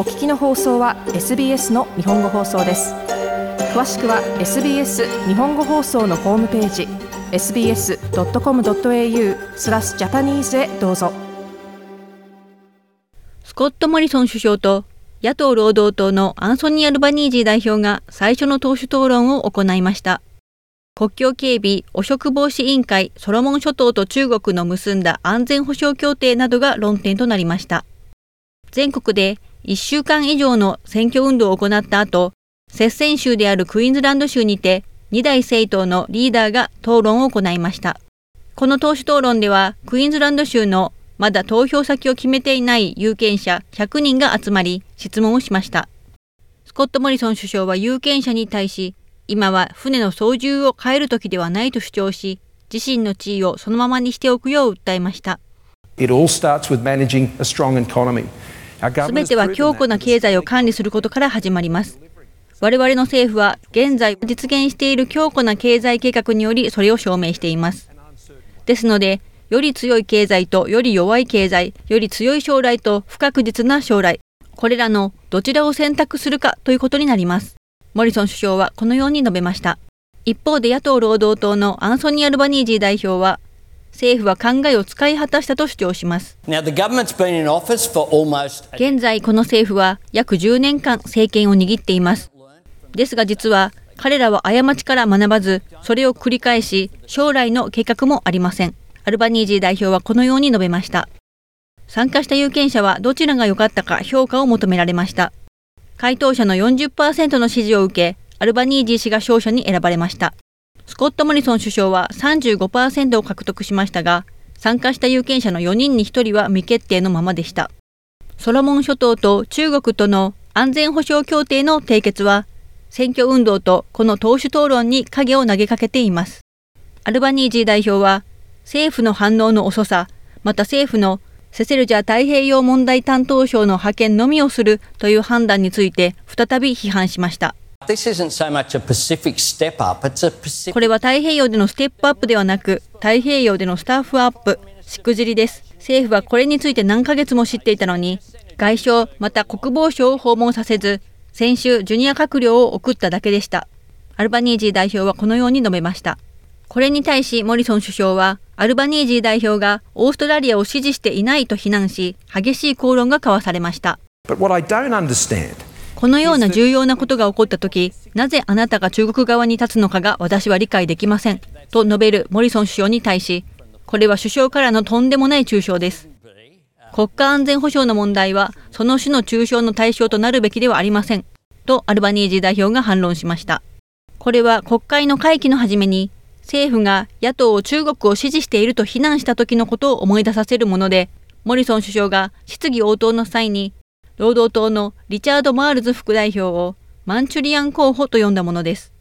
お聞きの放送は SBS の日本語放送です。詳しくは SBS 日本語放送のホームページ sbs.com.au スラスジャパニーズへどうぞ。スコット・モリソン首相と野党労働党のアンソニー・アルバニージー代表が最初の党首討論を行いました。国境警備汚職防止委員会ソロモン諸島と中国の結んだ安全保障協定などが論点となりました。全国で1週間以上の選挙運動を行った後接戦州であるクイーンズランド州にて2大政党のリーダーが討論を行いました。この党首討論ではクイーンズランド州のまだ投票先を決めていない有権者100人が集まり質問をしました。スコット・モリソン首相は有権者に対し今は船の操縦を変える時ではないと主張し自身の地位をそのままにしておくよう訴えました。すべては強固な経済を管理することから始まります。我々の政府は現在実現している強固な経済計画によりそれを証明しています。ですので、より強い経済とより弱い経済、より強い将来と不確実な将来、これらのどちらを選択するかということになります。モリソン首相はこのように述べました。一方で野党労働党のアンソニー・アルバニージー代表は、政府は考えを使い果たしたと主張します。現在、この政府は約10年間政権を握っています。ですが実は彼らは過ちから学ばずそれを繰り返し将来の計画もありません。アルバニージー代表はこのように述べました。参加した有権者はどちらが良かったか評価を求められました。回答者の40%の支持を受けアルバニージー氏が勝者に選ばれましたスコット・モリソン首相は35%を獲得しましたが参加した有権者の4人に1人は未決定のままでしたソロモン諸島と中国との安全保障協定の締結は選挙運動とこの党首討論に影を投げかけています。アルバニージー代表は、政府の反応の遅さ、また政府のセセルジャ太平洋問題担当省の派遣のみをするという判断について再び批判しました。これは太平洋でのステップアップではなく、太平洋でのスタッフアップ、しくじりです。政府はこれについて何ヶ月も知っていたのに、外相また国防省を訪問させず、先週ジュニア閣僚を送っただけでした。アルバニージー代表はこのように述べました。これに対しモリソン首相は、アルバニージー代表がオーストラリアを支持していないと非難し、激しい口論が交わされました。このような重要なことが起こったとき、なぜあなたが中国側に立つのかが私は理解できません。と述べるモリソン首相に対し、これは首相からのとんでもない中傷です。国家安全保障の問題は、その種の中傷の対象となるべきではありません。とアルバニージー代表が反論しました。これは国会の会期の初めに、政府が野党を中国を支持していると非難した時のことを思い出させるもので、モリソン首相が質疑応答の際に、労働党のリチャード・マールズ副代表をマンチュリアン候補と呼んだものです。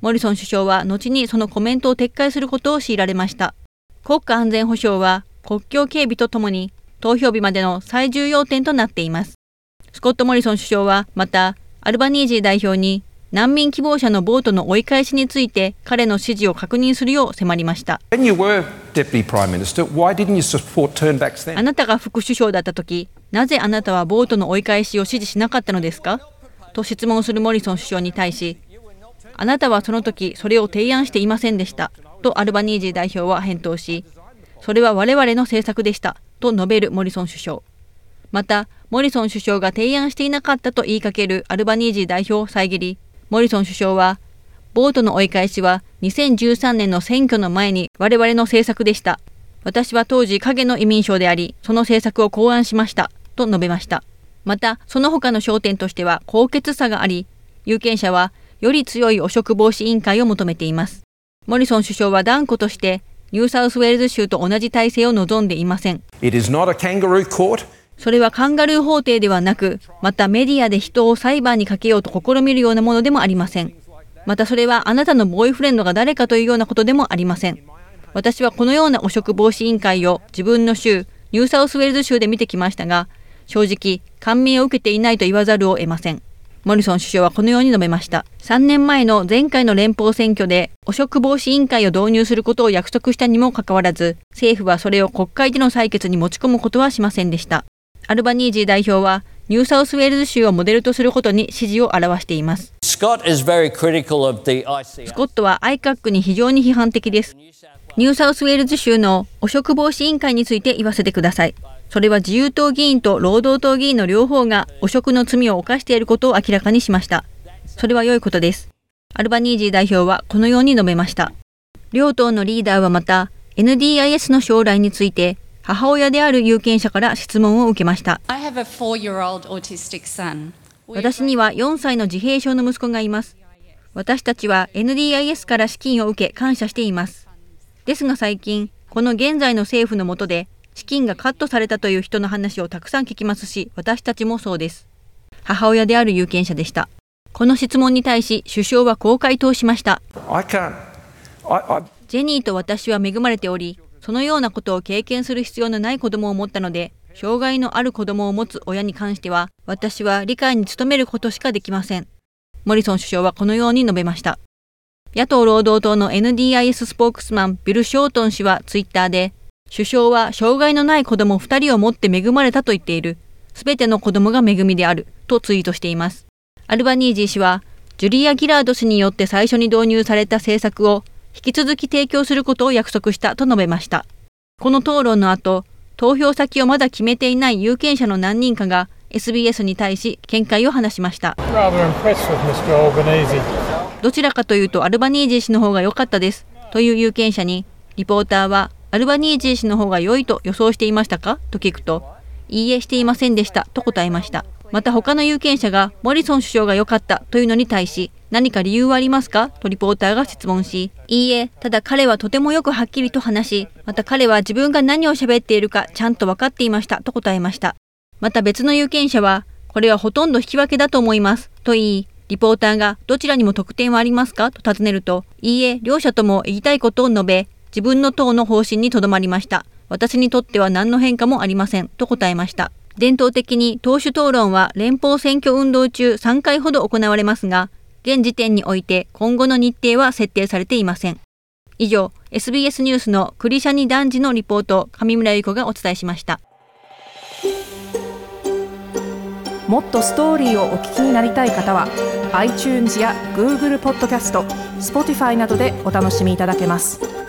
モリソン首相は後にそのコメントを撤回することを強いられました。国家安全保障は国境警備とともに投票日までの最重要点となっています。スコット・モリソン首相はまたアルバニージー代表に難民希望者のボートの追い返しについて彼の指示を確認するよう迫りました。あなたが副首相だった時、なぜあなたはボートの追い返しを指示しなかったのですか？と質問するモリソン首相に対し、あなたはその時それを提案していませんでした。とアルバニージー代表は返答し、それは我々の政策でした。と述べるモリソン首相。また、モリソン首相が提案していなかったと言いかけるアルバニージー代表を遮り、モリソン首相は、ボートの追い返しは2013年の選挙の前に我々の政策でした。私は当時影の移民省であり、その政策を考案しました。と述べました。また、その他の焦点としては高潔さがあり、有権者はより強い汚職防止委員会を求めています。モリソン首相は断固としてニューサウスウェールズ州と同じ体制を望んでいません。それはカンガルー法廷ではなく、またメディアで人を裁判にかけようと試みるようなものでもありません。またそれはあなたのボーイフレンドが誰かというようなことでもありません。私はこのような汚職防止委員会を自分の州、ニューサウスウェールズ州で見てきましたが、正直、感銘を受けていないと言わざるを得ません。モリソン首相はこのように述べました。3年前の前回の連邦選挙で汚職防止委員会を導入することを約束したにもかかわらず、政府はそれを国会での採決に持ち込むことはしませんでした。アルバニージー代表は、ニューサウスウェールズ州をモデルとすることに支持を表しています。スコットは ICAC に非常に批判的です。ニューサウスウェールズ州の汚職防止委員会について言わせてください。それは自由党議員と労働党議員の両方が汚職の罪を犯していることを明らかにしました。それは良いことです。アルバニージー代表はこのように述べました。両党のリーダーはまた NDIS の将来について母親である有権者から質問を受けました。私には4歳の自閉症の息子がいます。私たちは NDIS から資金を受け感謝しています。ですが最近、この現在の政府の下で資金がカットされたという人の話をたくさん聞きますし、私たちもそうです。母親である有権者でした。この質問に対し首相はこう回答しました。ジェニーと私は恵まれており、そのようなことを経験する必要のない子供を持ったので、障害のある子供を持つ親に関しては、私は理解に努めることしかできません。モリソン首相はこのように述べました。野党労働党の NDIS スポークスマンビル・ショートン氏はツイッターで、首相は障害のない子供2人を持って恵まれたと言っている。すべての子供が恵みである。とツイートしています。アルバニージー氏は、ジュリア・ギラード氏によって最初に導入された政策を引き続き提供することを約束したと述べました。この討論の後、投票先をまだ決めていない有権者の何人かが SBS に対し見解を話しました。どちらかというとアルバニージー氏の方が良かったですという有権者にリポーターはアルバニージー氏の方が良いと予想していましたか？と聞くといいえしていませんでした。と答えました。また他の有権者がモリソン首相が良かった。というのに対し何か理由はありますか？とリポーターが質問し、いいえ、ただ彼はとてもよくはっきりと話し、また彼は自分が何を喋っているかちゃんと分かっていました。と答えました。また別の有権者は、これはほとんど引き分けだと思います。と言い、リポーターがどちらにも得点はありますか？と尋ねると、いいえ、両者とも言いたいことを述べ、自分の党の方針にとどまりました。私にとっては何の変化もありませんと答えました。伝統的に党首討論は連邦選挙運動中3回ほど行われますが、現時点において今後の日程は設定されていません。以上、SBS ニュースのクリシャニ男児のリポート、上村由子がお伝えしました。もっとストーリーをお聞きになりたい方は iTunes や Google ポッドキャスト Spotify などでお楽しみいただけます。